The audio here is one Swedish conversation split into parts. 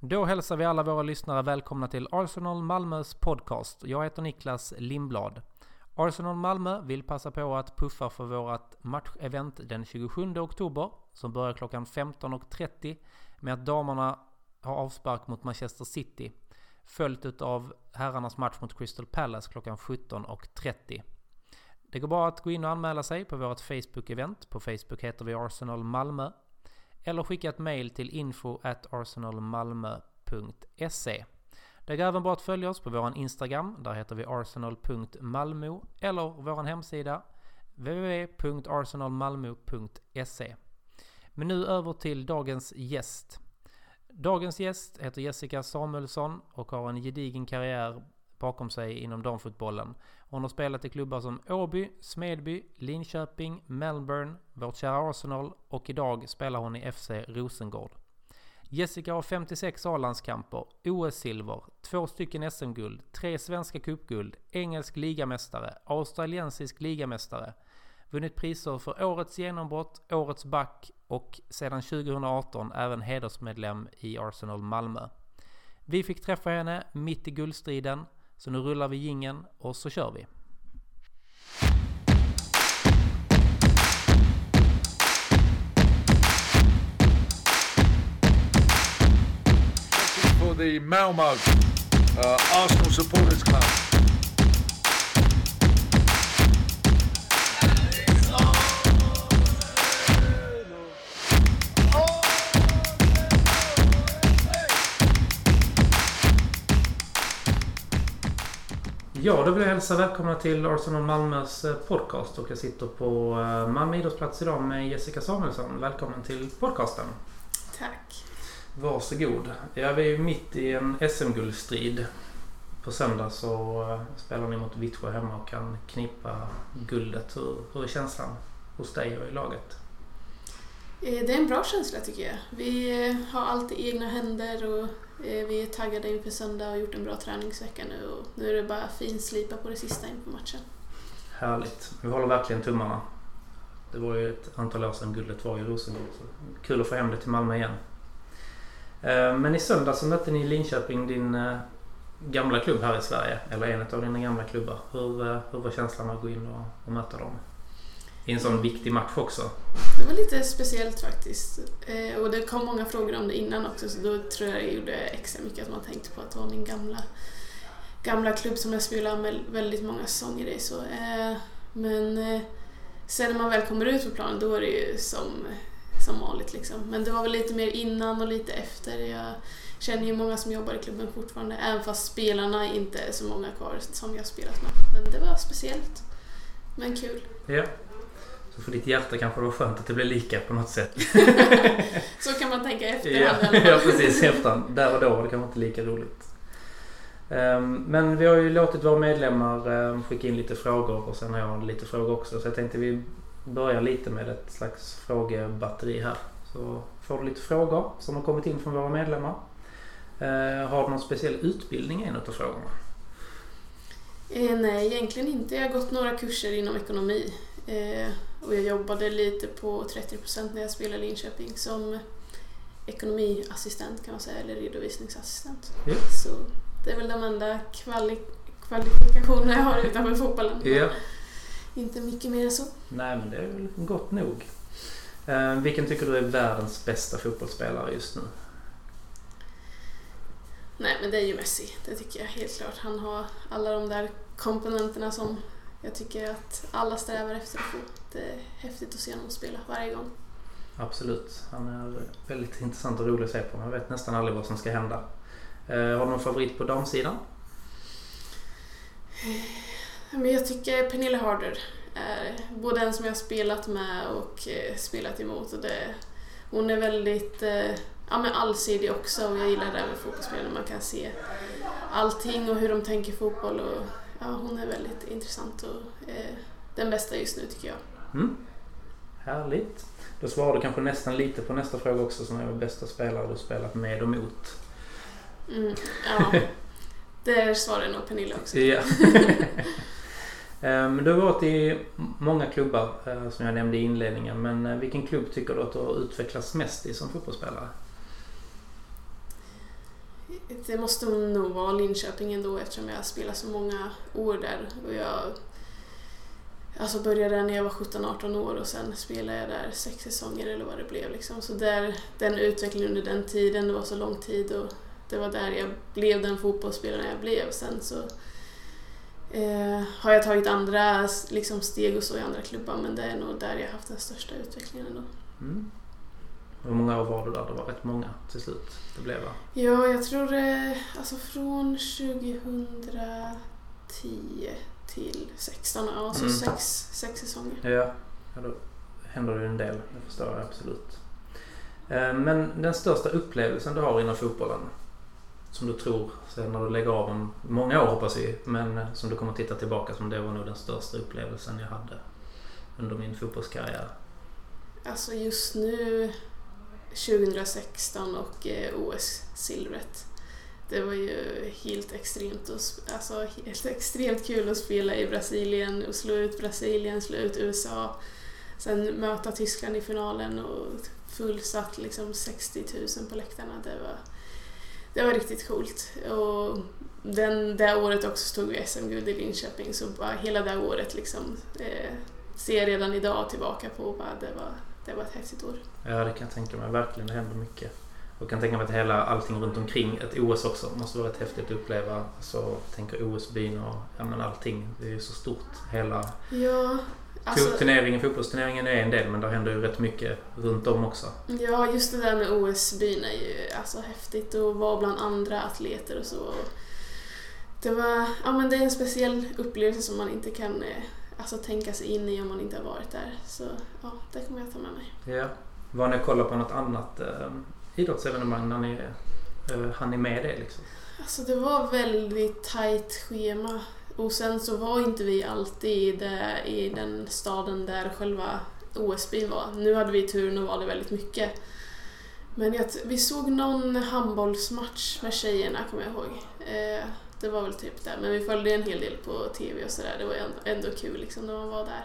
Då hälsar vi alla våra lyssnare välkomna till Arsenal Malmös podcast. Jag heter Niklas Lindblad. Arsenal Malmö vill passa på att puffa för vårt matchevent den 27 oktober som börjar klockan 15.30 med att damerna har avspark mot Manchester City följt av herrarnas match mot Crystal Palace klockan 17.30. Det går bra att gå in och anmäla sig på vårt Facebook-event. På Facebook heter vi Arsenal Malmö. Eller skicka ett mail till info at arsenalmalmo.se. Det går även bra att följa oss på vår Instagram. Där heter vi arsenal.malmo. Eller vår hemsida www.arsenalmalmo.se. Men nu över till dagens gäst. Dagens gäst heter Jessica Samuelsson och har en gedigen karriär bakom sig inom damfotbollen. Hon har spelat i klubbar som Åby, Smedby, Linköping, Melbourne, vårt kära Arsenal och idag spelar hon i FC Rosengård. Jessica har 56 A-landskamper, OS-silver, två stycken SM-guld, tre svenska cupguld, engelsk ligamästare, australiensisk ligamästare, vunnit priser för Årets genombrott, Årets back och sedan 2018 även hedersmedlem i Arsenal Malmö. Vi fick träffa henne mitt i guldstriden, så nu rullar vi gingen och så kör vi. for the Malmo uh, Arsenal Supporters Club. Ja, då vill jag hälsa välkomna till Arsenal Malmös eh, podcast och jag sitter på eh, Malmö idrottsplats idag med Jessica Samuelsson. Välkommen till podcasten. Tack. Varsågod. Ja, vi är ju mitt i en SM-guldstrid. På söndag så eh, spelar ni mot Vittsjö hemma och kan knipa guldet. Hur, hur är känslan hos dig och i laget? Eh, det är en bra känsla tycker jag. Vi eh, har allt i egna händer och eh, vi är taggade inför söndag och har gjort en bra träningsvecka nu och nu är det bara finslipa på det sista inför matchen. Härligt. Vi håller verkligen tummarna. Det var ju ett antal år sedan guldet var i Rosengård. Så kul att få hem det till Malmö igen. Men i söndag så mötte ni Linköping, din gamla klubb här i Sverige. Eller en av dina gamla klubbar. Hur, hur var känslan att gå in och, och möta dem? I en sån viktig match också. Det var lite speciellt faktiskt. Eh, Och det kom många frågor om det innan också så då tror jag det gjorde extra mycket att man tänkte på att det var min gamla, gamla klubb som jag spelade med väldigt många säsonger i. Så, eh, men eh, sen när man väl kommer ut på planen då är det ju som, som vanligt liksom. Men det var väl lite mer innan och lite efter. Jag känner ju många som jobbar i klubben fortfarande även fast spelarna inte är så många kvar som jag har spelat med. Men det var speciellt. Men kul. Ja. Så för ditt hjärta kanske det var skönt att det blev lika på något sätt. Så kan man tänka Ja, efterhand fall. ja precis. Efterhand. Där och då var det kanske inte lika roligt. Ehm, Men vi har ju låtit våra medlemmar ehm, skicka in lite frågor och sen har jag lite frågor också. Så jag tänkte vi börjar lite med ett slags frågebatteri här. Så får du lite frågor som har kommit in från våra medlemmar. Eh, Har du någon speciell utbildning i en av frågorna? Eh, nej, egentligen inte. Jag har gått några kurser inom ekonomi. Eh, och jag jobbade lite på 30% när jag spelade i Linköping som ekonomiassistent kan man säga, eller redovisningsassistent. Ja. Så det är väl de enda kvali- kvalifikationerna jag har utanför fotbollen. Ja. Inte mycket mer än så. Nej men det är väl gott nog. Eh, Vilken tycker du är världens bästa fotbollsspelare just nu? Nej, men det är ju Messi. Det tycker jag helt klart. Han har alla de där komponenterna som jag tycker att alla strävar efter att få. Det är häftigt att se honom spela varje gång. Absolut. Han är väldigt intressant och rolig att se på. Man vet nästan aldrig vad som ska hända. Eh, har du någon favorit på damsidan? Men jag tycker Pernilla Harder är både en som jag har spelat med och eh, spelat emot. Och det, hon är väldigt eh, ja, men allsidig också och jag gillar det här med fotbollsspelare. Man kan se allting och hur de tänker fotboll. Och, ja, hon är väldigt intressant och eh, den bästa just nu tycker jag. Mm. Härligt. Då svarar du kanske nästan lite på nästa fråga också som är bästa spelare du spelat med och mot. Mm, ja, där svarar nog Pernilla också. Ja. Eh, Du har varit i många klubbar eh, som jag nämnde i inledningen. Men eh, vilken klubb tycker du att du har utvecklats mest i som fotbollsspelare? Det måste nog vara Linköping ändå eftersom jag spelat så många år där. Och jag alltså började när jag var 17-18 år och sen spelade jag där sex säsonger eller vad det blev. Liksom. Så där, den utvecklingen under den tiden, det var så lång tid och det var där jag blev den fotbollsspelaren jag blev. Sen så eh, har jag tagit andra liksom, steg och så i andra klubbar men det är nog där jag haft den största utvecklingen ändå. Mm. Hur många år var du där? Det var rätt många till slut. Det blev va? Ja, jag tror eh, alltså från 2010 till 16, alltså Mm. sex, sex säsonger. Ja, ja då händer det ju en del. Det förstår jag absolut. Eh, Men den största upplevelsen du har inom fotbollen? Som du tror, sen när du lägger av om många år hoppas vi, men eh, som du kommer titta tillbaka som det var nog den största upplevelsen jag hade under min fotbollskarriär. Alltså just nu 2016 och eh, OS-silvret. Det var ju helt extremt, att alltså, helt extremt kul att spela i Brasilien och slå ut Brasilien, slå ut USA. Sen möta Tyskland i finalen och fullsatt liksom 60 000 på läktarna. Det var, det var riktigt coolt. Och den, det året också stod vi SM-guld i Linköping så bara hela det året liksom eh, ser jag redan idag tillbaka på vad det var, det var ett häftigt år. Ja, det kan jag tänka mig. Verkligen, det händer mycket. Och jag kan tänka mig att hela allting runt omkring ett OS också måste vara rätt häftigt att uppleva. Så jag tänker OS-byn och ja, men allting. Det är ju så stort. Hela Ja, alltså, turneringen, fotbollsturneringen är en del men det händer ju rätt mycket runt om också. ja, just det där med OS-byn är ju alltså häftigt att vara bland andra atleter och så. Det, var, ja, men det är en speciell upplevelse som man inte kan eh, alltså, tänka sig in i om man inte har varit där. Så ja, det kommer jag ta med mig. Ja. Var ni kollar på något annat eh, idrottsevenemang när ni eh, hann ni med det liksom? Alltså det var väldigt tajt schema och sen så var inte vi alltid där, i den staden där själva OS-byn var. Nu hade vi turen och valde väldigt mycket. Men jag, vi såg någon handbollsmatch med tjejerna kommer jag ihåg. Eh, det var väl typ där, men vi följde en hel del på TV och sådär. Det var ändå, ändå kul liksom när man var där.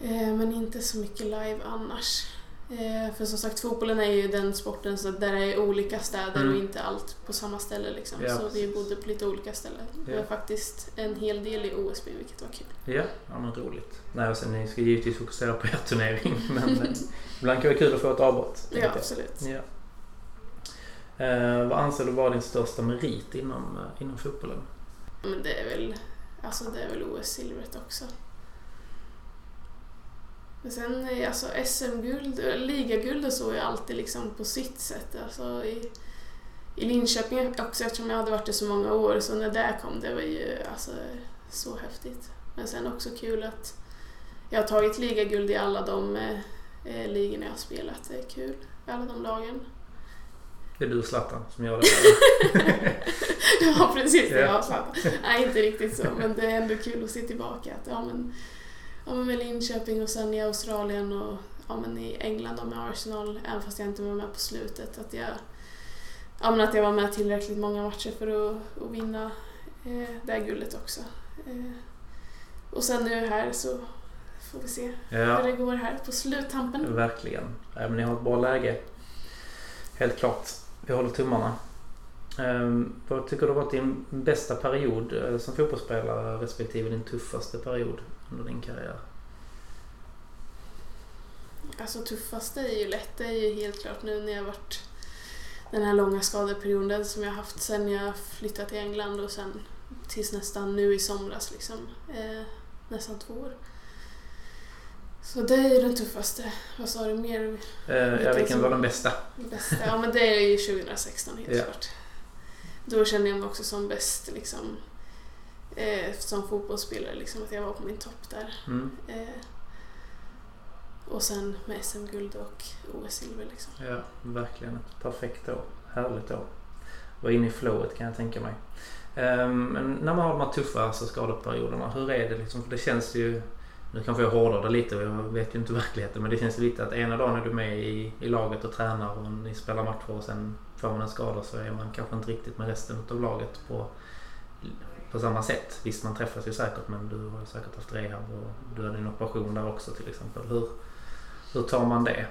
Eh, men inte så mycket live annars. Eh, för som sagt, fotbollen är ju den sporten så där det är olika städer Mm. och inte allt på samma ställe. Liksom. Ja, så vi precis. bodde på lite olika ställen. Det Ja. var faktiskt en hel del i OSB, vilket var kul. Ja, ja men roligt. Nej, och sen ni ska givetvis fokusera på er turnering men eh, ibland kan det vara kul att få ett avbrott. Ja, absolut. Ja. Eh, vad anser du vara din största merit inom, eh, inom fotbollen? Men det är väl, alltså det är väl OS-silvret också. Men sen eh, alltså SM-guld, eh, ligaguld och så är alltid liksom på sitt sätt. Alltså i, I Linköping också eftersom jag hade varit där så många år så när det kom det var ju alltså så häftigt. Men sen också kul att jag har tagit ligaguld i alla de eh, ligorna jag har spelat. Det är kul. I alla de lagen. Det är du Zlatan som gör det. Ja, precis det Ja. jag sagt. Nej, inte riktigt så, men det är ändå kul att se tillbaka. Att, ja, men, ja, men med Linköping och sen i Australien och ja, men i England och med Arsenal, även fast jag inte var med på slutet. Att jag, ja, men att jag var med tillräckligt många matcher för att, att vinna eh, det här guldet också. Eh, och sen nu här så får vi se hur ja, det går här på sluttampen. verkligen. Men ni har ett bra läge. Helt klart. Vi håller tummarna. Ehm, vad tycker du har varit din bästa period eh, som fotbollsspelare respektive din tuffaste period under din karriär? Alltså tuffaste är ju lätt, det är ju helt klart nu när jag varit den här långa skadeperioden som jag haft sen jag flyttade till England och sen tills nästan nu i somras liksom. Eh, nästan två år. Så det är ju den tuffaste. Vad sa du mer? Eh, ja, Vilken var den bästa? Bästa? Ja men det är ju 2016 helt Ja. klart. Då kände jag mig också som bäst liksom. Eh, som fotbollsspelare liksom, att jag var på min topp där. Mm. Eh, och sen med SM-guld och OS-silver liksom. Ja, verkligen ett perfekt år. Härligt år. Var inne i flowet kan jag tänka mig. Ehm, Men när man har de här tuffa alltså, skadeperioderna, hur är det liksom? För det känns ju... Nu kanske jag hårdrar det lite och jag vet ju inte verkligheten men det känns ju lite att ena dagen är du med i, i laget och tränar och ni spelar matcher och sen får man en skada så är man kanske inte riktigt med resten av laget på, på samma sätt. Visst, man träffas ju säkert men du har ju säkert haft rehab och du hade en operation där också till exempel. Hur, hur tar man det?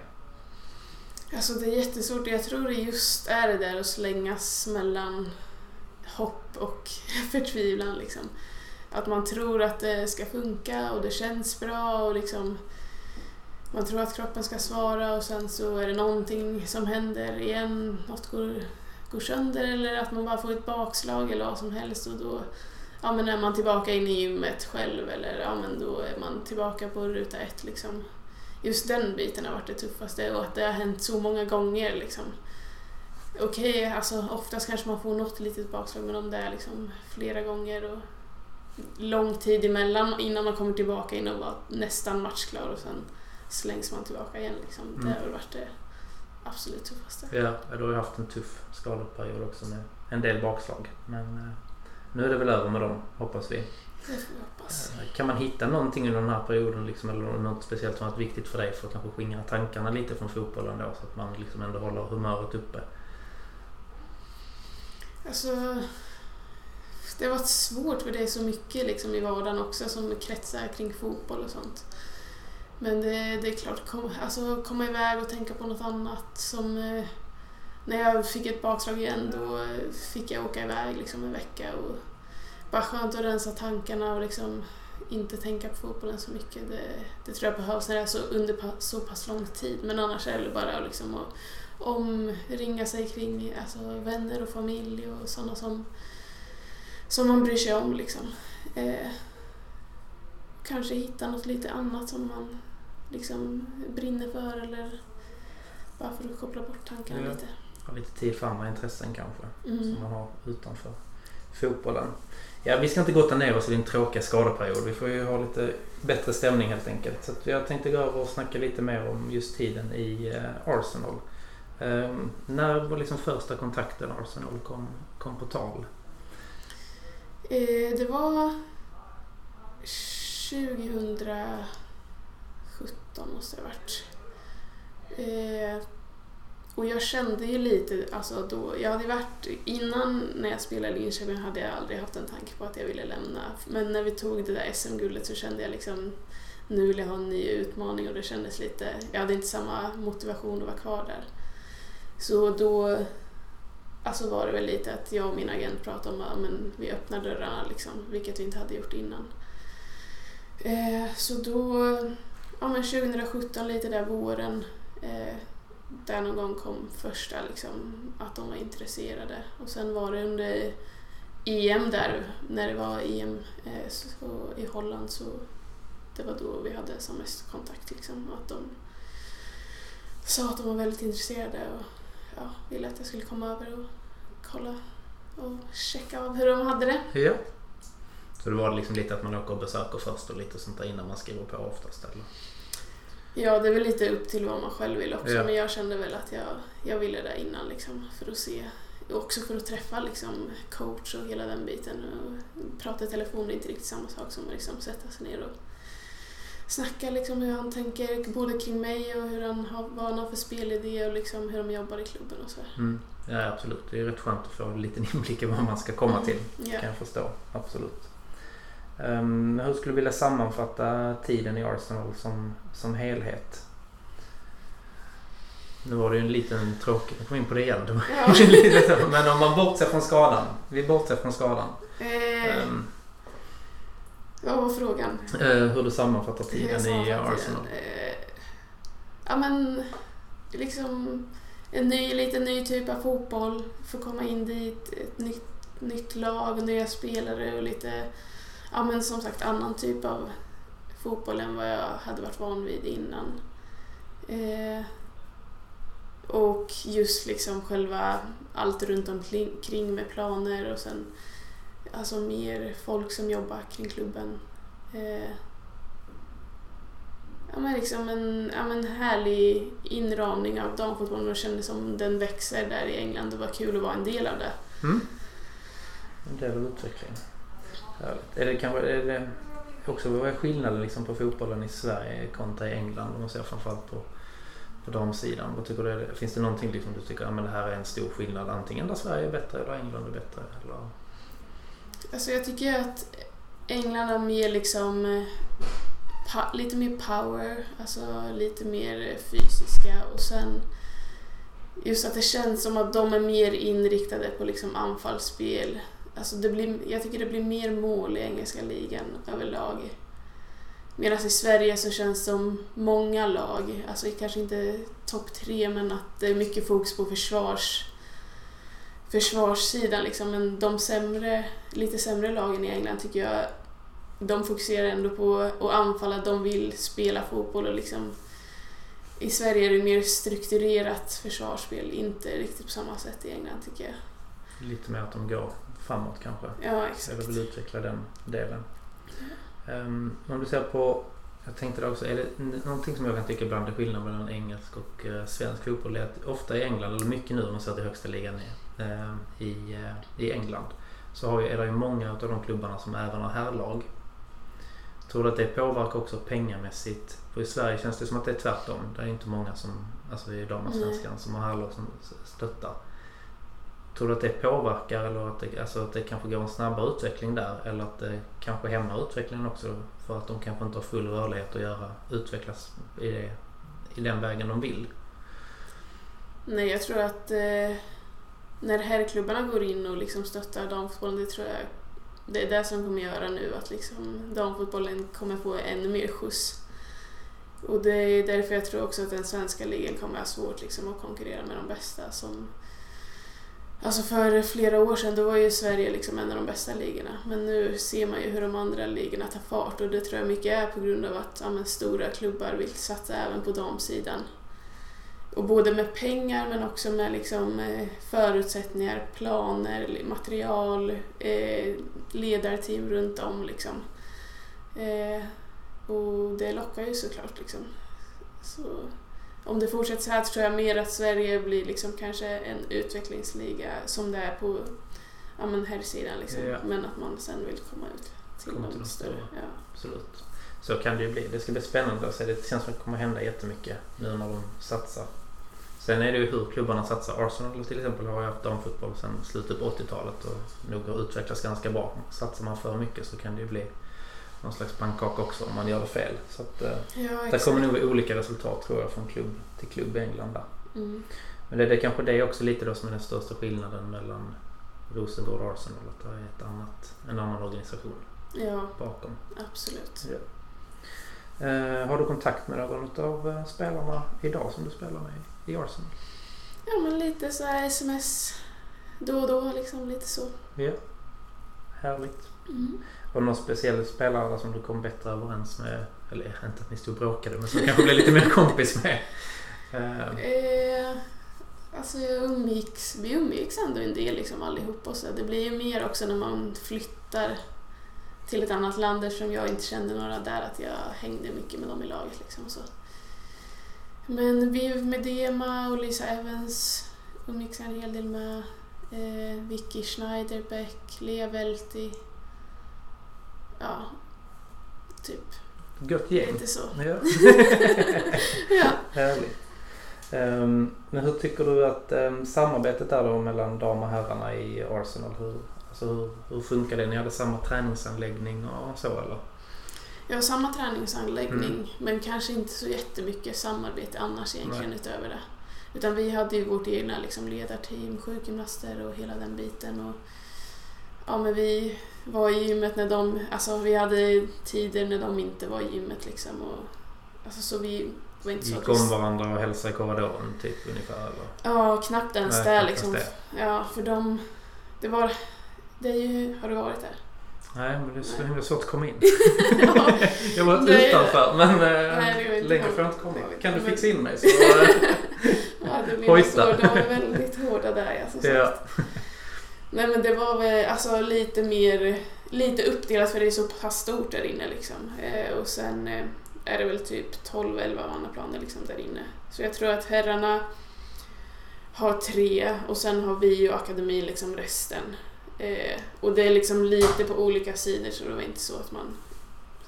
Alltså det är jättesvårt. Jag tror det just är det där att slängas mellan hopp och förtvivlan liksom. Att man tror att det ska funka och det känns bra och liksom man tror att kroppen ska svara och sen så är det någonting som händer igen, något går, går sönder eller att man bara får ett bakslag eller vad som helst och då ja, men är man tillbaka in i gymmet själv eller ja, men då är man tillbaka på ruta ett. Liksom. Just den biten har varit det tuffaste och att det har hänt så många gånger. Liksom. Okej, okay, alltså oftast kanske man får något litet bakslag men om det är liksom flera gånger och lång tid emellan innan man kommer tillbaka in och var nästan matchklar och sen slängs man tillbaka igen. Liksom. Mm. Det har varit det absolut tuffaste. Ja, du har ju haft en tuff skadeperiod också med en del bakslag. Men eh, nu är det väl över med dem, hoppas vi. Det får vi hoppas. Eh, kan man hitta någonting under den här perioden liksom, eller något speciellt som varit viktigt för dig för att kanske skingra tankarna lite från fotbollen då så att man liksom ändå håller humöret uppe? Alltså, det har varit svårt för det är så mycket liksom i vardagen också som kretsar kring fotboll och sånt. Men det, det är klart, kom, alltså komma iväg och tänka på något annat som eh, när jag fick ett bakslag igen då fick jag åka iväg liksom en vecka och bara skönt att rensa tankarna och liksom inte tänka på fotbollen så mycket. Det, det tror jag behövs när det är så under så pass lång tid. Men annars är det bara liksom att omringa sig kring alltså, vänner och familj och sådana som, som man bryr sig om. Liksom. Eh, kanske hitta något lite annat som man liksom brinner för eller bara för att koppla bort tankarna ja. lite. Ha lite tid för andra intressen kanske mm. som man har utanför fotbollen. Ja, vi ska inte gotta ner oss i din tråkiga skadeperiod. Vi får ju ha lite bättre stämning helt enkelt. Så jag tänkte gå över och snacka lite mer om just tiden i eh, Arsenal. Um, när var liksom första kontakten Arsenal kom, kom på tal? Eh, det var 2017 måste det ha varit. Eh, och jag kände ju lite, alltså då, jag hade varit, innan när jag spelade i Linköping hade jag aldrig haft en tanke på att jag ville lämna. Men när vi tog det där SM-guldet så kände jag liksom, nu vill jag ha en ny utmaning och det kändes lite, jag hade inte samma motivation att vara kvar där. Så då alltså var det väl lite att jag och min agent pratade om att vi öppnar dörrarna, liksom, vilket vi inte hade gjort innan. Eh, så då, ja men 2017 lite där våren, eh, där någon gång kom första liksom, att de var intresserade. Och sen var det under EM där, när det var EM eh, så, i Holland så det var då vi hade som mest kontakt. Liksom, att de sa att de var väldigt intresserade och ja, ville att jag skulle komma över och kolla och checka av hur de hade det. Ja. Så det var liksom lite att man åker och besöker först och lite sånt där innan man skriver på oftast? Eller? Ja, det är väl lite upp till vad man själv vill också. Ja. Men jag kände väl att jag, jag ville det innan liksom, för att se. Också för att träffa liksom, coach och hela den biten. Och prata i telefon är inte riktigt samma sak som att liksom, sätta sig ner och snacka liksom, hur han tänker både kring mig och hur han har, vad han har för spelidé och liksom, hur de jobbar i klubben och så. Mm. Ja, absolut. Det är rätt skönt att få en liten inblick i vad man ska komma till. Mm. Yeah. kan jag förstå. Absolut. Um, hur skulle du vilja sammanfatta tiden i Arsenal som, som helhet? Nu var det ju en liten tråkig... Jag kom in på det igen. Ja. Men om man bortser från skadan. Vi bortser från skadan. Eh, um, vad var frågan? Uh, hur du sammanfattar tiden sammanfattar i Arsenal. Uh, ja men liksom en ny, lite ny typ av fotboll. Få komma in dit, ett nytt, nytt lag, nya spelare och lite ja, men som sagt annan typ av fotboll än vad jag hade varit van vid innan. Eh, och just liksom själva allt runt omkring med planer och sen alltså mer folk som jobbar kring klubben. Eh, ja, men liksom en, ja, men härlig inramning av damfotbollen och kände som den växer där i England. Det var kul att vara en del av det. Mm. En del av utvecklingen. Härligt. Är det kanske är det också vad är skillnaden liksom på fotbollen i Sverige kontra i England om man ser framförallt på, på damsidan? Vad tycker du, finns det någonting liksom du tycker att ja, det här är en stor skillnad antingen där Sverige är bättre eller England är bättre? Eller? Alltså jag tycker att England har mer liksom eh, lite mer power, alltså lite mer eh, fysiska och sen just att det känns som att de är mer inriktade på liksom anfallsspel. Alltså det blir, jag tycker det blir mer mål i engelska ligan överlag. Medan i Sverige så känns det som många lag, alltså kanske inte topp tre, men att det är mycket fokus på försvars, försvarssidan. Liksom. Men de sämre, lite sämre lagen i England tycker jag, de fokuserar ändå på att anfalla, de vill spela fotboll och liksom i Sverige är det mer strukturerat försvarsspel, inte riktigt på samma sätt i England tycker jag. Lite mer att de går framåt kanske. Ja, exakt. Eller vill utveckla den delen. Um, om du ser på, jag tänkte det också, är det någonting som jag kan tycka ibland är skillnad mellan engelsk och uh, svensk fotboll är att ofta i England, eller mycket nu om man ser till högsta ligan är, uh, i, uh, i England, så har ju, är det ju många av de klubbarna som även har herrlag. Tror du att det påverkar också pengamässigt? För i Sverige känns det som att det är tvärtom. Det är inte många som, alltså i damallsvenskan, som har herrlag som stöttar. Tror du att det påverkar eller att det, alltså att det kanske går en snabbare utveckling där eller att det kanske hämmar utvecklingen också för att de kanske inte har full rörlighet att göra, utvecklas i, det, i den vägen de vill? Nej, jag tror att eh, när herrklubbarna går in och liksom stöttar damfotbollen, det tror jag det är det som kommer göra nu att liksom damfotbollen kommer få ännu mer skjuts. Och det är därför jag tror också att den svenska ligan kommer ha svårt liksom att konkurrera med de bästa som Alltså för flera år sedan då var ju Sverige liksom en av de bästa ligorna. Men nu ser man ju hur de andra ligorna tar fart och det tror jag mycket är på grund av att ja, men, stora klubbar vill satsa även på damsidan. Och både med pengar men också med liksom, eh, förutsättningar, planer, material, eh, ledarteam runt om. Liksom. Eh, och det lockar ju såklart. Liksom. Så om det fortsätter så här tror jag mer att Sverige blir liksom kanske en utvecklingsliga som det är på ja, men herrsidan. Liksom. Ja. Men att man sen vill komma ut till komma de större. Ja. Absolut. Så kan det ju bli. Det ska bli spännande att se. Det känns som att det kommer hända jättemycket nu när de satsar. Sen är det ju hur klubbarna satsar. Arsenal till exempel har ju haft damfotboll sedan slutet på 80-talet och nog har utvecklats ganska bra. Satsar man för mycket så kan det ju bli någon slags pannkaka också om man gör det fel. Så att, eh, ja, det kommer nog olika resultat tror jag från klubb till klubb i England där. Mm. Men det är kanske det också lite då som är den största skillnaden mellan Rosengård och Arsenal. Att det är ett annat, en annan organisation ja, bakom. Absolut. Ja. Eh, har du kontakt med någon av eh, spelarna idag som du spelar med i Arsenal? Ja men lite så här sms då och då liksom lite så. Ja, härligt. Mm. Var det någon speciell spelare som du kom bättre överens med? Eller inte att ni stod och bråkade men som kanske blev lite mer kompis med? Uh. Eh, alltså jag umgicks, vi umgicks ändå en del liksom allihopa. Så det blir ju mer också när man flyttar till ett annat land eftersom jag inte kände några där att jag hängde mycket med dem i laget. Liksom, så. Men Viv Medema och Lisa Evans umgicks jag en hel del med. Eh, Vicky Schneiderbeck, Lea Velti ja, typ. Gött gäng. Lite så. Ja. ja. Härligt. Um, men hur tycker du att um, samarbetet där då mellan dam och herrarna i Arsenal, hur, alltså hur, hur funkar det? Ni hade samma träningsanläggning och så eller? Ja, samma träningsanläggning mm. men kanske inte så jättemycket samarbete annars egentligen Nej. utöver det. Utan vi hade ju vårt egna liksom, ledarteam, sjukgymnaster och hela den biten. Och, ja, men vi var i gymmet när de, alltså vi hade tider när de inte var i gymmet liksom. Och, alltså, så vi var inte Gick så om varandra och hälsade i korridoren typ ungefär eller? Ja, knappt ens Nej, där liksom. Det. Ja, för de, det var, det är ju, har du varit där? Nej, men det är så himla svårt att komma in. ja, jag var nej, utanför men eh, nej, längre får jag inte komma. Kan du fixa in mig så Ja, det blir så. De är väldigt hårda där alltså, ja. Nej men det var väl alltså lite mer, lite uppdelat för det är så pass stort där inne liksom. Eh, och sen eh, är det väl typ 12-11 mannaplaner liksom där inne. Så jag tror att herrarna har tre och sen har vi och akademin liksom resten. Eh, och det är liksom lite på olika sidor så det var inte så att man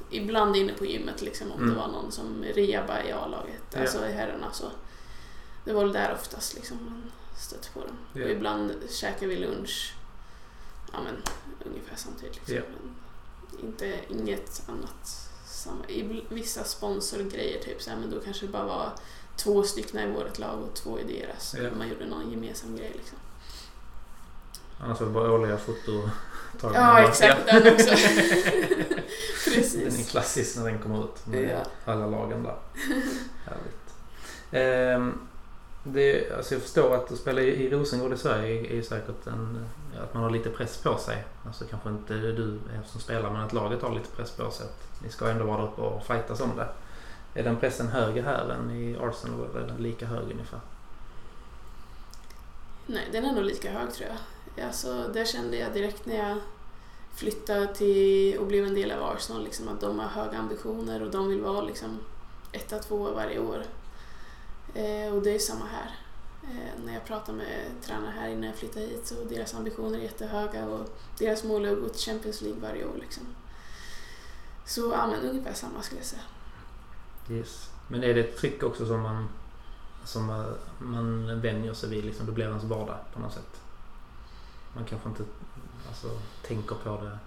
ibland inne på gymmet liksom om mm. det var någon som reba i A-laget, ja. alltså i herrarna så. Det var väl där oftast liksom man stötte på dem. Ja. Och ibland käkar vi lunch ja, men, ungefär samtidigt. Liksom. Yeah. Inte, inget annat. Samma. I vissa sponsorgrejer typ så här, men då kanske det bara var två stycken i vårt lag och två i deras. Ja. Man gjorde någon gemensam grej liksom. Annars var det bara årliga foto Ja, exakt. Den också. Den Precis. är klassisk när den kommer ut med Ja. alla lagen där. Härligt. Ehm, det, alltså jag förstår att att spela i, Rosengård i Sverige är, är säkert en, att man har lite press på sig. Alltså kanske inte du som spelar men att laget har lite press på sig. Att ni ska ändå vara där uppe och fightas om det. Är den pressen högre här än i Arsenal eller är den lika hög ungefär? Nej, den är nog lika hög tror jag. Alltså, det kände jag direkt när jag flyttade till och blev en del av Arsenal. Liksom, att de har höga ambitioner och de vill vara liksom, etta, tvåa varje år. Eh, och det är samma här. Eh, när jag pratar med tränare här innan jag flyttade hit så deras ambitioner är jättehöga och deras mål är att gå till Champions League varje år. Liksom. Så ja, men ungefär samma skulle jag säga. Yes. Men är det ett tryck också som man, som eh, man vänjer sig vid? Liksom, det blir ens vardag på något sätt? Man kanske inte alltså, tänker på det.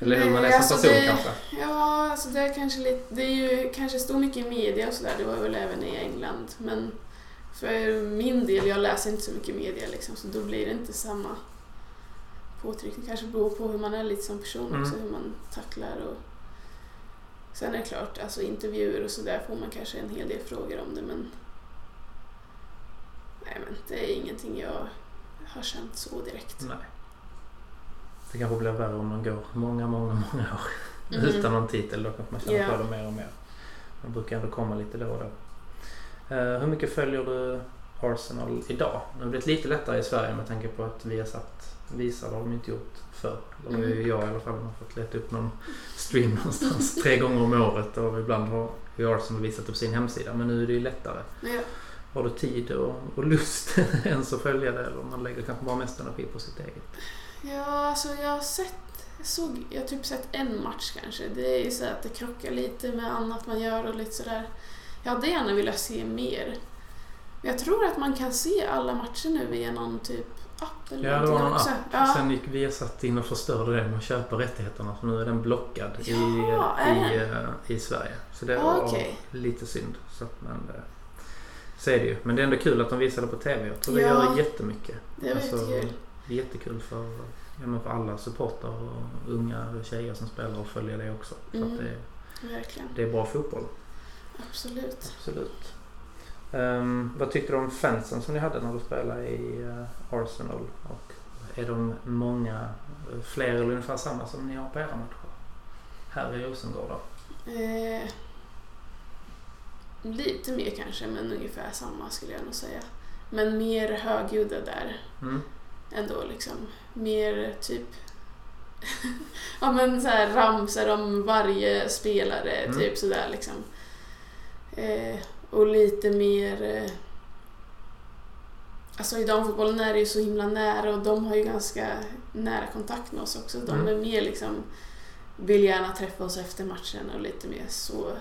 Eller hur man är som alltså person det- kanske? Ja, alltså det är kanske lite, det är ju kanske står mycket i media och sådär, det var väl även i England. Men för min del, jag läser inte så mycket media liksom, så då blir det inte samma påtryckning. Kanske beror på hur man är lite som person Mm. också, hur man tacklar och Sen är det klart, alltså intervjuer och sådär får man kanske en hel del frågor om det men Nej men det är ingenting jag har känt så direkt. Nej. Det kanske blir värre om man går många, många, många år Mhm. utan någon titel. Då kanske man känner Ja. på det mer och mer. Man brukar ändå komma lite då och då. Eh, hur mycket följer du Arsenal idag? Det har blivit lite lättare i Sverige med tanke på att vi har satt visar. Det har de inte gjort förr. Eller Mm. jag i alla fall har fått leta upp någon stream någonstans tre gånger om året och ibland har ju Arsenal visat upp sin hemsida. Men nu är det ju lättare. Jag, Har du tid och, och lust ens att följa det eller man lägger kanske bara mest energi på sitt eget? Ja, alltså jag har sett, jag såg, jag har typ sett en match kanske. Det är ju så att det krockar lite med annat man gör och lite sådär. Jag hade gärna velat se mer. Jag tror att man kan se alla matcher nu via någon typ app eller Ja, det var någon också. app. Ja. Sen gick vi satt in och förstörde det med att köpa rättigheterna så nu är den blockad i, Ja, är i, den? eh, i Sverige. Så det var okej. lite synd. Så, att, men, eh, så är det ju. Men det är ändå kul att de visade på TV. Jag tror det Ja. gör jättemycket. Det var jättekul. Det är jättekul för, ja, för alla supportrar och unga tjejer som spelar och följer det också. Mm. det, Verkligen. det är bra fotboll. Absolut. Absolut. Ehm, vad tyckte du om fansen som ni hade när du spelade i eh, Arsenal? Och är de många, eh, fler eller ungefär samma som ni har på era matcher? Här i Rosengård då? Eh, lite mer kanske, men ungefär samma skulle jag nog säga. Men mer högljudda där. Mm. Ändå liksom mer typ ja men så här ramsar om varje spelare Mm. typ sådär liksom. Eh, och lite mer eh, Alltså i damfotbollen är det ju så himla nära och de har ju ganska nära kontakt med oss också. De Mm. är mer liksom vill gärna träffa oss efter matchen och lite mer så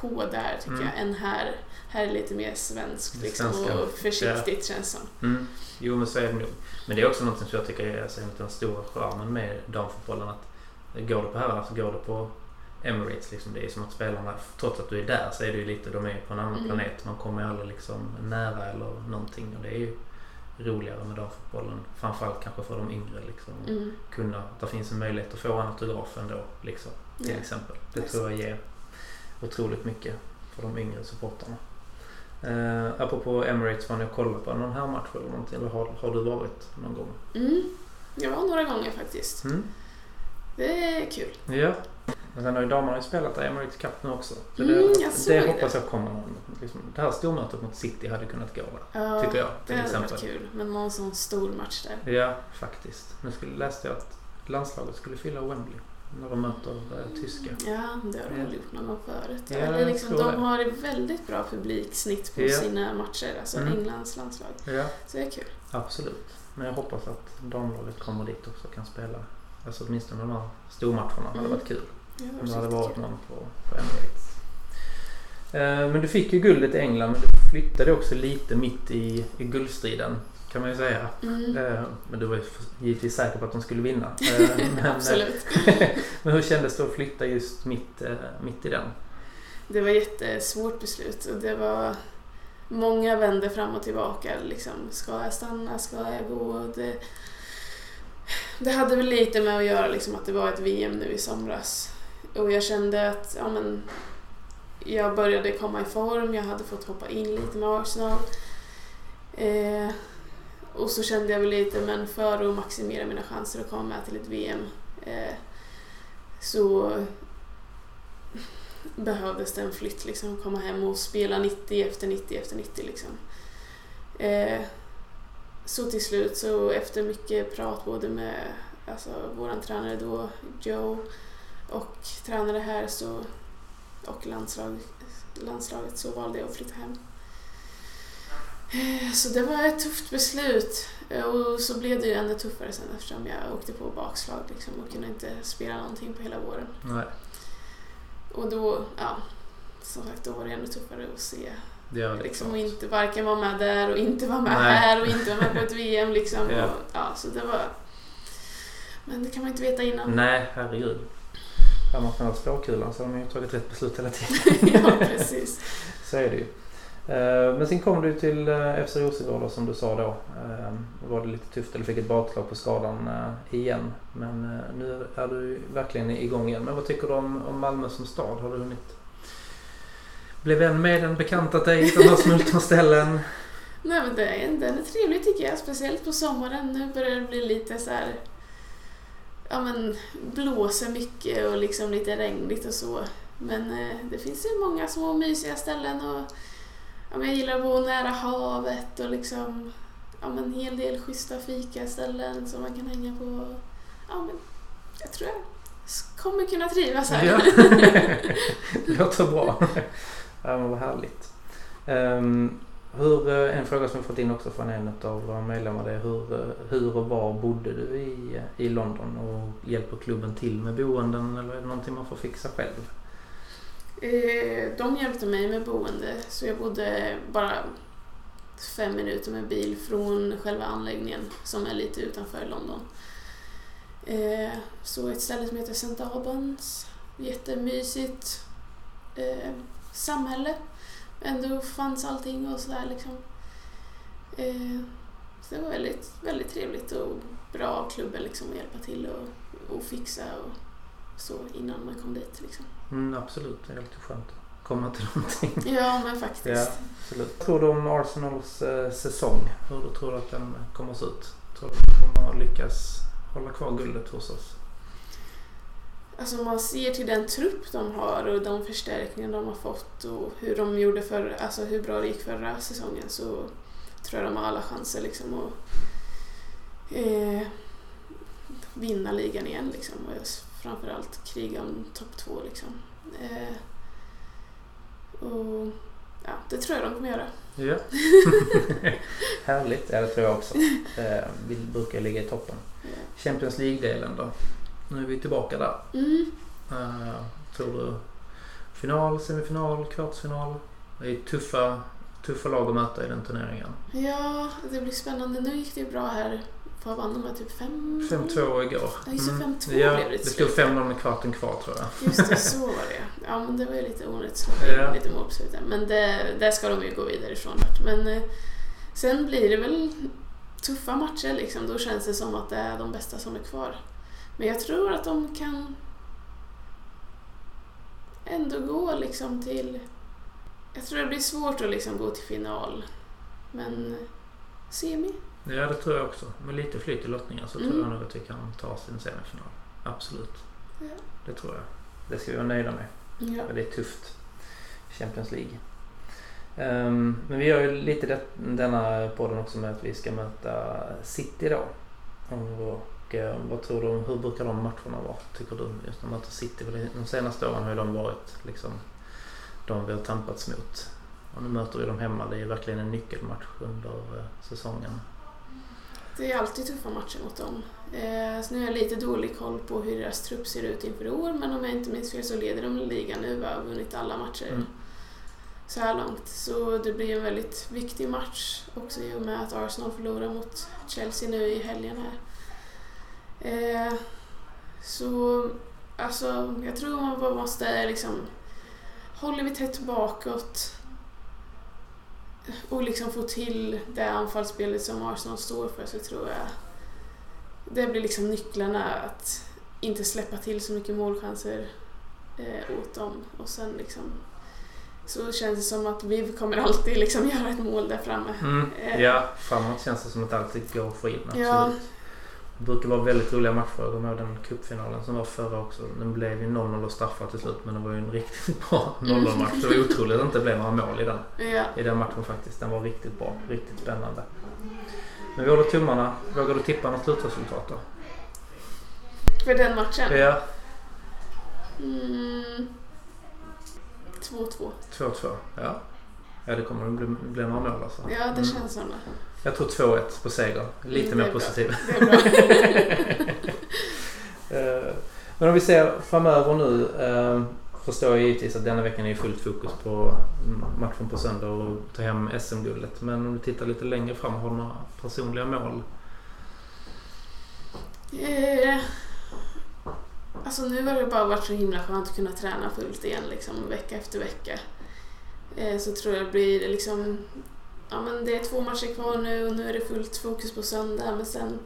på där tycker Mm. jag än här. Här är lite mer svenskt liksom och försiktigt känns som. Mm. Jo men så är det nog. Men det är också något som jag tycker är alltså, den stora charmen med damfotbollen. Att går du på herrarna så går du på Emirates. Liksom. Det är som att spelarna, trots att du är där så är det ju lite, de är på en annan Mm. planet. Man kommer aldrig liksom nära eller någonting. Och det är ju roligare med damfotbollen. Framförallt kanske för de yngre. Liksom. Mm. Kunna, det finns en möjlighet att få en autograf ändå. Liksom, till Ja. exempel. Det tror jag ger otroligt mycket för de yngre supportrarna. Uh, apropå Emirates, var ni och kollade på någon här match eller någonting? Eller har, har du varit någon gång? Mm. Jag var några gånger faktiskt. Mm. Det är kul. Ja. Men sen har ju damerna ju spelat i Emirates Cup nu också. Så Mm, det, jag såg det det. hoppas jag kommer någon. Liksom, det här stormötet mot City hade kunnat gå där. Ja, Tycker jag det hade exempel. varit kul. Men någon sån stor match där. Ja, faktiskt. Nu skulle, läste jag att landslaget skulle fylla Wembley när de möter eh, tyska. Ja, det har de väl gjort någon gång förut. Ja, Eller liksom, de det. har ett väldigt bra publiksnitt på Ja. sina matcher. Alltså Mm. Englands landslag. Ja, Så det är kul. absolut. Men jag hoppas att damlaget kommer dit också och kan spela. Alltså åtminstone de här stormatcherna hade Mm. varit kul. Ja, Om det hade varit kul. någon på, på Emirates. Eh, Men du fick ju guldet i England men du flyttade också lite mitt i, i guldstriden kan man ju säga. Mm. Eh, Men du var ju givetvis säker på att de skulle vinna. Eh, Men, Absolut. men hur kändes det att flytta just mitt, eh, mitt i den? det var ett jättesvårt beslut och det var många vände fram och tillbaka. Liksom, ska jag stanna? Ska jag gå? Det, det hade väl lite med att göra liksom, att det var ett VM nu i somras. Och jag kände att ja, men, jag började komma i form, jag hade fått hoppa in lite med Arsenal. Eh, och så kände jag väl lite, men för att maximera mina chanser att komma med till ett VM eh, så behövdes det en flytt, liksom, komma hem och spela 90 efter 90 efter 90. Liksom. Eh, så till slut, så efter mycket prat både med alltså, vår tränare då, Joe, och tränare här så, och landslag, landslaget så valde jag att flytta hem. Eh, så det var ett tufft beslut och så blev det ju ännu tuffare sen eftersom jag åkte på bakslag liksom, och kunde inte spela någonting på hela våren. Nej. Och då, ja, som sagt, då var det ännu tuffare att se. Liksom, och inte varken vara med där och inte vara med Nej. här och inte vara med på ett VM. Liksom. Ja. Och, ja, så det var... Men det kan man inte veta innan. Nej, herregud. Hade man spelat spåkulan så hade man ju tagit rätt beslut hela tiden. ja, precis. Så är det ju. Eh, Men sen kom du till eh, FC Rosengård som du sa då. Eh, Då var det lite tufft, eller fick ett bakslag på skadan igen. Men nu är du verkligen igång igen. Men vad tycker du om, om Malmö som stad? Har du hunnit bli vän med den, bekantat dig, hittat några smultronställen? Nej men det är, den är trevlig tycker jag, speciellt på sommaren. Nu börjar det bli lite så här... Ja men blåser mycket och liksom lite regnigt och så. Men det finns ju många små mysiga ställen och jag gillar att bo nära havet och liksom ja, men en hel del schyssta fikaställen som man kan hänga på. Ja men jag tror jag kommer kunna trivas här. Ja. Det låter bra. Ja, men vad härligt. Ehm, hur, eh, en fråga som vi fått in också från en av våra medlemmar det är hur, eh, hur och var bodde du i, i London och hjälper klubben till med boenden eller är det någonting man får fixa själv? Eh, De hjälpte mig med boende så jag bodde bara fem minuter med bil från själva anläggningen som är lite utanför London. Eh, Så ett ställe som heter St. Albans. Jättemysigt eh, samhälle. Ändå fanns allting och sådär liksom. Eh, Så det var väldigt, väldigt trevligt och bra av klubben liksom att hjälpa till och, och fixa och så innan man kom dit liksom. Mm, absolut, det är alltid skönt att komma till någonting. Ja men faktiskt. Ja, absolut. Vad tror du om Arsenals eh, säsong? Hur tror du att den kommer att se ut? Tror du att de kommer att lyckas hålla kvar guldet hos oss? Alltså om man ser till den trupp de har och de förstärkningar de har fått och hur de gjorde för, alltså hur bra det gick förra säsongen så tror jag de har alla chanser liksom att eh, vinna ligan igen liksom och framförallt kriga om topp två liksom. Eh, och ja, det tror jag de kommer göra. Ja. Härligt, ja det tror jag också. Eh, vi brukar ligga i toppen. Ja. Champions League-delen då? Nu är vi tillbaka där. Mm. Eh, tror du final, semifinal, kvartsfinal? Det är tuffa, tuffa lag att möta i den turneringen. Ja, det blir spännande. Nu gick det ju bra här. Vad vann de med? Typ fem? 5-2 igår. Ja, just det, 5-2 ja, blev det det stod slut. 5-0 med kvarten kvar tror jag. Just det, så var det. Ja, men det var ju lite onödigt Ja. lite mål på slutet. Men det, där ska de ju gå vidare ifrån. Men eh, sen blir det väl tuffa matcher liksom. Då känns det som att det är de bästa som är kvar. Men jag tror att de kan ändå gå liksom till... Jag tror det blir svårt att liksom gå till final. Men eh, semi? Ja, det tror jag också. Med lite flyt i lottningen så tror Mm. jag nog att vi kan ta oss till en semifinal. Absolut. Ja. Det tror jag. Det ska vi vara nöjda med. Ja. För det är tufft. Champions League. Ehm, men vi gör ju lite det, denna podden också med att vi ska möta City då. Och eh, vad tror du om, hur brukar de matcherna vara? Tycker du? Just när man möter City. För De senaste åren har ju de varit liksom de vi har tampats mot. Och nu möter vi dem hemma. Det är verkligen en nyckelmatch under eh, säsongen. Det är alltid tuffa matcher mot dem. Eh, så nu har jag lite dålig koll på hur deras trupp ser ut inför i år men om jag inte minns fel så leder de ligan nu och har vunnit alla matcher Mm. så här långt. Så det blir en väldigt viktig match också i och med att Arsenal förlorar mot Chelsea nu i helgen här. Eh, så alltså, jag tror man bara måste liksom håller vi tätt bakåt och liksom får till det anfallsspelet som Arsenal står för så tror jag det blir liksom nycklarna att inte släppa till så mycket målchanser eh, åt dem och sen liksom så känns det som att vi kommer alltid liksom göra ett mål där framme. Mm. Eh, Ja, framåt känns det som att det alltid går att få in. Absolut. Ja, Det brukar vara väldigt roliga matcher. Jag kommer ihåg den cupfinalen som var förra också. Den blev ju 0-0 och straffar till slut men det var ju en riktigt bra 0-0-match. Det var otroligt att det inte blev några mål i den, ja. i den matchen faktiskt. Den var riktigt bra. Riktigt spännande. Men vi håller tummarna. Vågar du tippa något slutresultat då? För den matchen? Ja, Mm. 2-2. 2-2. Ja. Ja, det kommer att bli, bli några mål alltså. Ja, det Mm. känns som det. Jag tror 2-1 på seger. Lite Mm, mer positiv. Eh, Men om vi ser framöver nu. eh, Förstår jag givetvis att denna veckan är fullt fokus på matchen på söndag och ta hem SM-guldet. Men om du tittar lite längre fram, har du några personliga mål? Eh, alltså nu har det bara varit så himla skönt att kunna träna fullt igen liksom vecka efter vecka. Eh, så tror jag det blir liksom, ja men det är två matcher kvar nu och nu är det fullt fokus på söndag men sen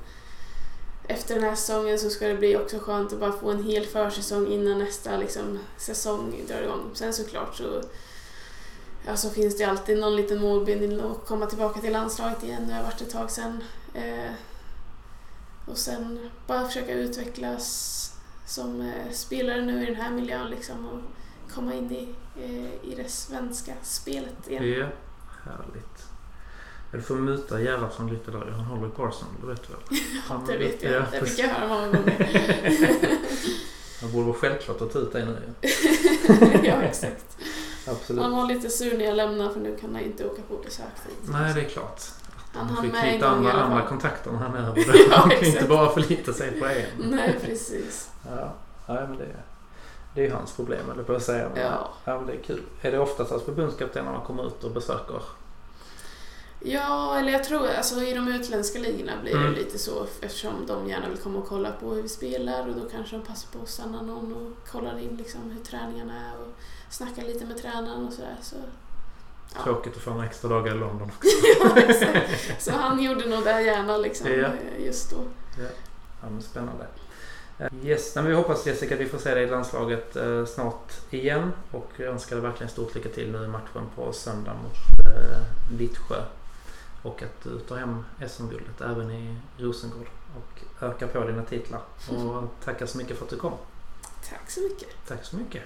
efter den här säsongen så ska det bli också skönt att bara få en hel försäsong innan nästa liksom, säsong drar igång. Sen såklart så alltså, finns det alltid någon liten målbindning att komma tillbaka till landslaget igen. Det har varit ett tag sedan. Eh, och sen bara försöka utvecklas som eh, spelare nu i den här miljön liksom och komma in i, eh, i det svenska spelet igen. Ja, härligt. Ja, Du får muta Gerhardsson lite där. Han håller på Arsenal, det vet du väl? Han, Det vet jag, Ja, det fick jag höra många gånger. Han borde vara självklart att ta ut dig nu ja, exakt. Absolut. Han var lite sur när jag lämnade för nu kan han inte åka på besök dit. Nej, det är klart. Han Han fick i andra, andra kontakter när han är över. Ja, han kan inte bara förlita sig på en. Nej, precis. Ja, nej, men det, det är hans problem, eller på att säga. Men, Ja. ja, men det är kul. Är det oftast att förbundskaptenerna kommer ut och besöker? Ja, eller jag tror alltså i de utländska ligorna blir Mm. det lite så eftersom de gärna vill komma och kolla på hur vi spelar och då kanske de passar på att stanna någon och kollar in liksom hur träningarna är och snackar lite med tränaren och sådär. Så, ja. Tråkigt att få några extra dagar i London. ja, exakt. så han gjorde nog det gärna liksom Ja. just då. Ja, men spännande. Eh, Yes, men vi hoppas Jessica att vi får se dig i landslaget eh, snart igen. Och önskar dig verkligen stort lycka till nu i matchen på söndag mot eh, Vittsjö. Och att du tar hem SM-guldet även i Rosengård. Och ökar på dina titlar. Och tackar så mycket för att du kom. Tack så mycket. Tack så mycket.